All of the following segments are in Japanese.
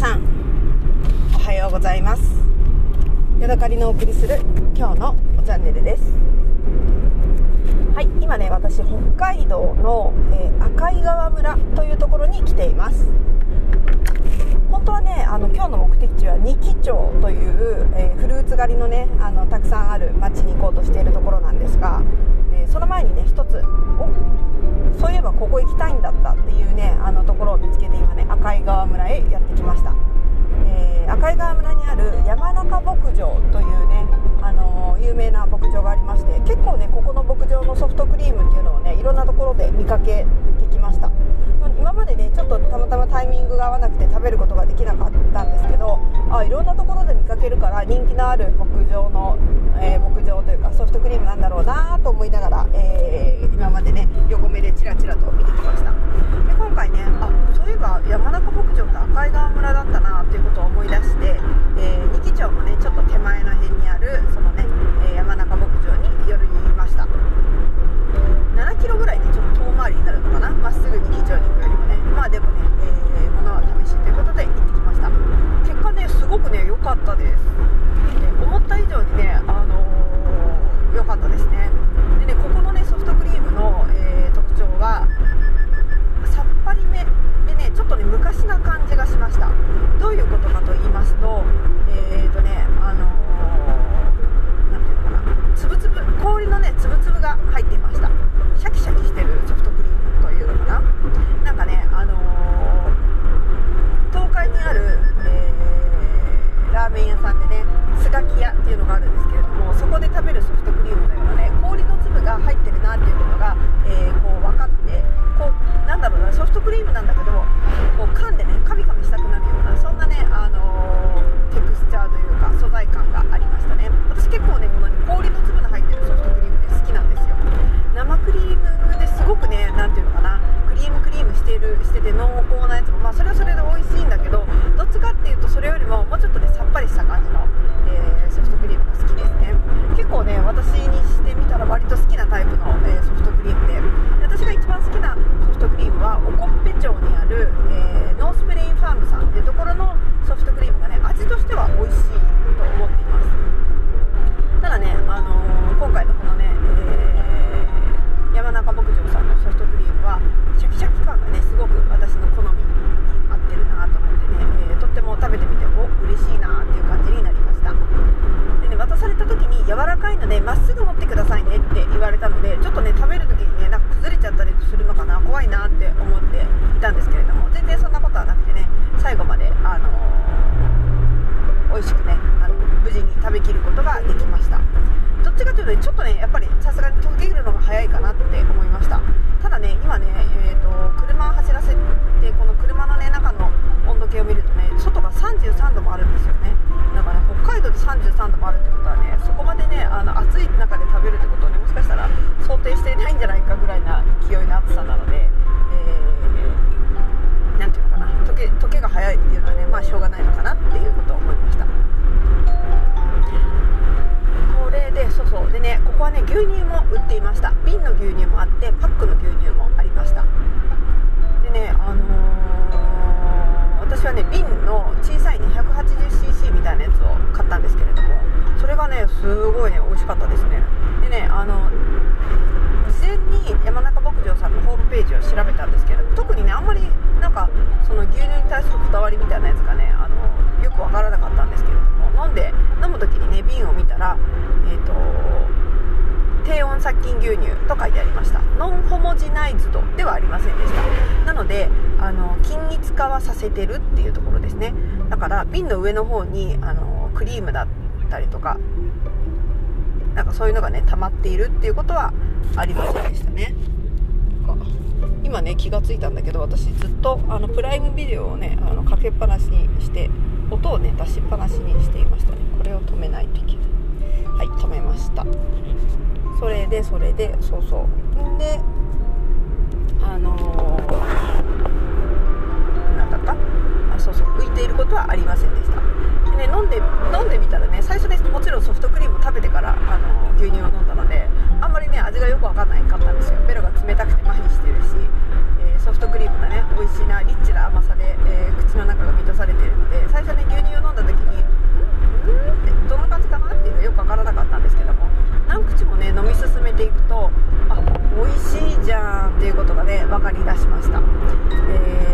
さんおはようございます。ヤドカリのお送りする今日のチャンネルです。はい今ね私北海道の、えー、赤井川村というところに来ています。本当はねあの今日の目的地は二木町という、えー、フルーツ狩りのねあのたくさんある町に行こうとしているところなんですが、えー、その前にね一つおそういえばここ行きたいんだったっていうねあのところを見つけて今ね赤井川村へやってきました、えー、赤井川村にある山中牧場というねあの有名な牧場がありまして結構ねここの牧場のソフトクリームっていうのをねいろんなところで見かけてきました。今までねちょっとたまたまタイミングが合わなくて食べることができなかったんですけどあいろんなところで見かけるから人気のある牧場の、えー、はおこっぺ町にある、えー、ノースプレインファームさんっていうところのソフトクリームがね味としては美味しいと思っています。ただね、あのー、今回のこのね、えー、山中牧場さんのソフトクリームはシャキシャキ感がねすごく私の好みに合ってるなと思ってね、えー、とっても食べてみてお嬉しいなっていう感じになりましたでね渡された時に柔らかいのでまっすぐ持ってくださいねって言われたのでちょっとね食べる時にねなんか崩れちゃったりするのかな怖いなって思っていたんですけれども全然そんなことはなくてね最後まであのー、美味しくねあの無事に食べきることができましたどっち、ょっとねやっぱりさすがに溶けるのが早いかなって思いました。ただね今ね、えーと、車を走らせてこの車のね中の温度計を見るとね外が33度もあるんですよね。だからね北海道で33度もあるっての牛乳に対するこだわりみたいなやつがねあのよくわからなかったんですけれども飲んで飲む時にね瓶を見たらえっ、ー、と低温殺菌牛乳と書いてありました。ノンホモジナイズドではありませんでした。なのであの均一化はさせてるっていうところですね。だから瓶の上の方にあのクリームだったりとかなんかそういうのがね溜まっているっていうことはありませんでしたね。今ね気がついたんだけど私ずっとあのプライムビデオをねあのかけっぱなしにして音をね出しっぱなしにしていましたね。これを止めないといけない。はい止めました。それでそれでそうそう。んであのー、なんだった？あそうそう。浮いていることはありませんでした。でね飲んで飲んでみたらね最初ねもちろんソフトクリーム食べてからあの牛乳を飲んだのであんまりね味がよく分かんないかったんですよ。ベロが冷たくて麻痺してる、クリームがね美味しいなリッチな甘さで、えー、口の中が満たされているので最初ね牛乳を飲んだ時にうん？ってどんな感じかな？っていうのはよく分からなかったんですけども何口もね飲み進めていくとあ美味しいじゃんっていうことがね分かりだしました、えー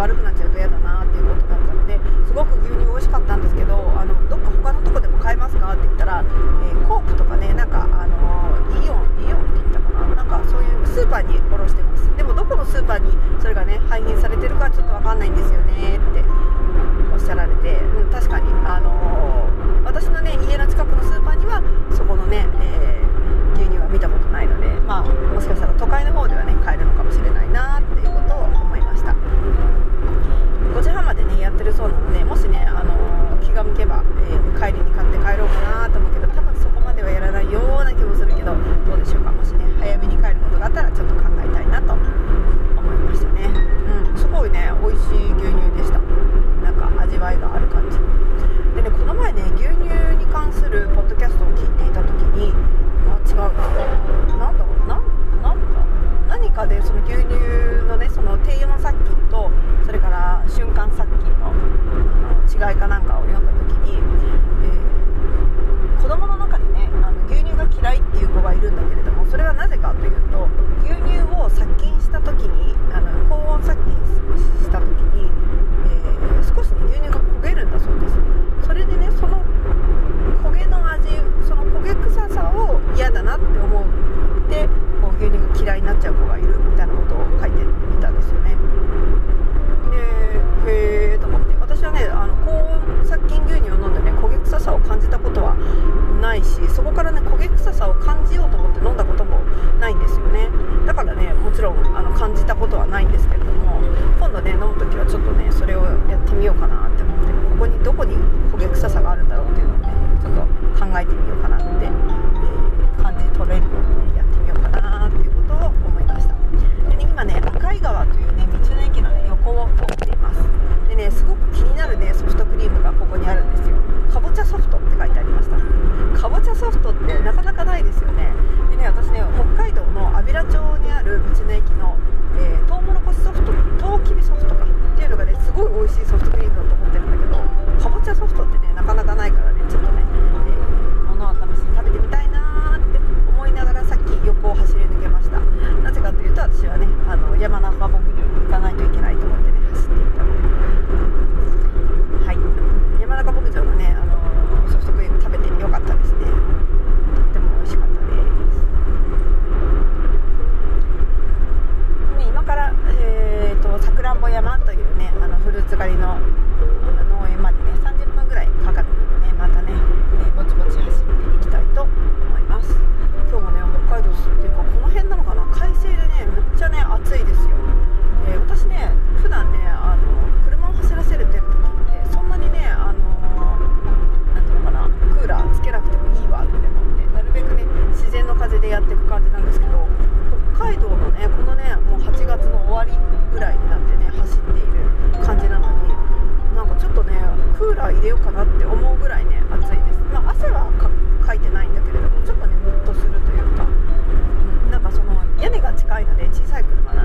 悪くなっちゃうと嫌だなっていうことだったのですごく牛乳美味しかったんですけどあのどっか他のとこでも買えますかって言ったら、えー、コープとかねなんかあのイオンイオンって言ったかな？なんかそういうスーパーに卸してます。でもどこのスーパーにそれがね配品されてるかちょっと分かんないんですよねっておっしゃられて、うん、確かに。でその牛乳のねその低温殺菌とそれから瞬間殺菌の違いかなんかを読んだ時に、えー、子供の中でねあの牛乳が嫌いっていう子がいるんだけれどもそれはなぜかというと牛乳を殺菌した時にあの高温殺菌 second one.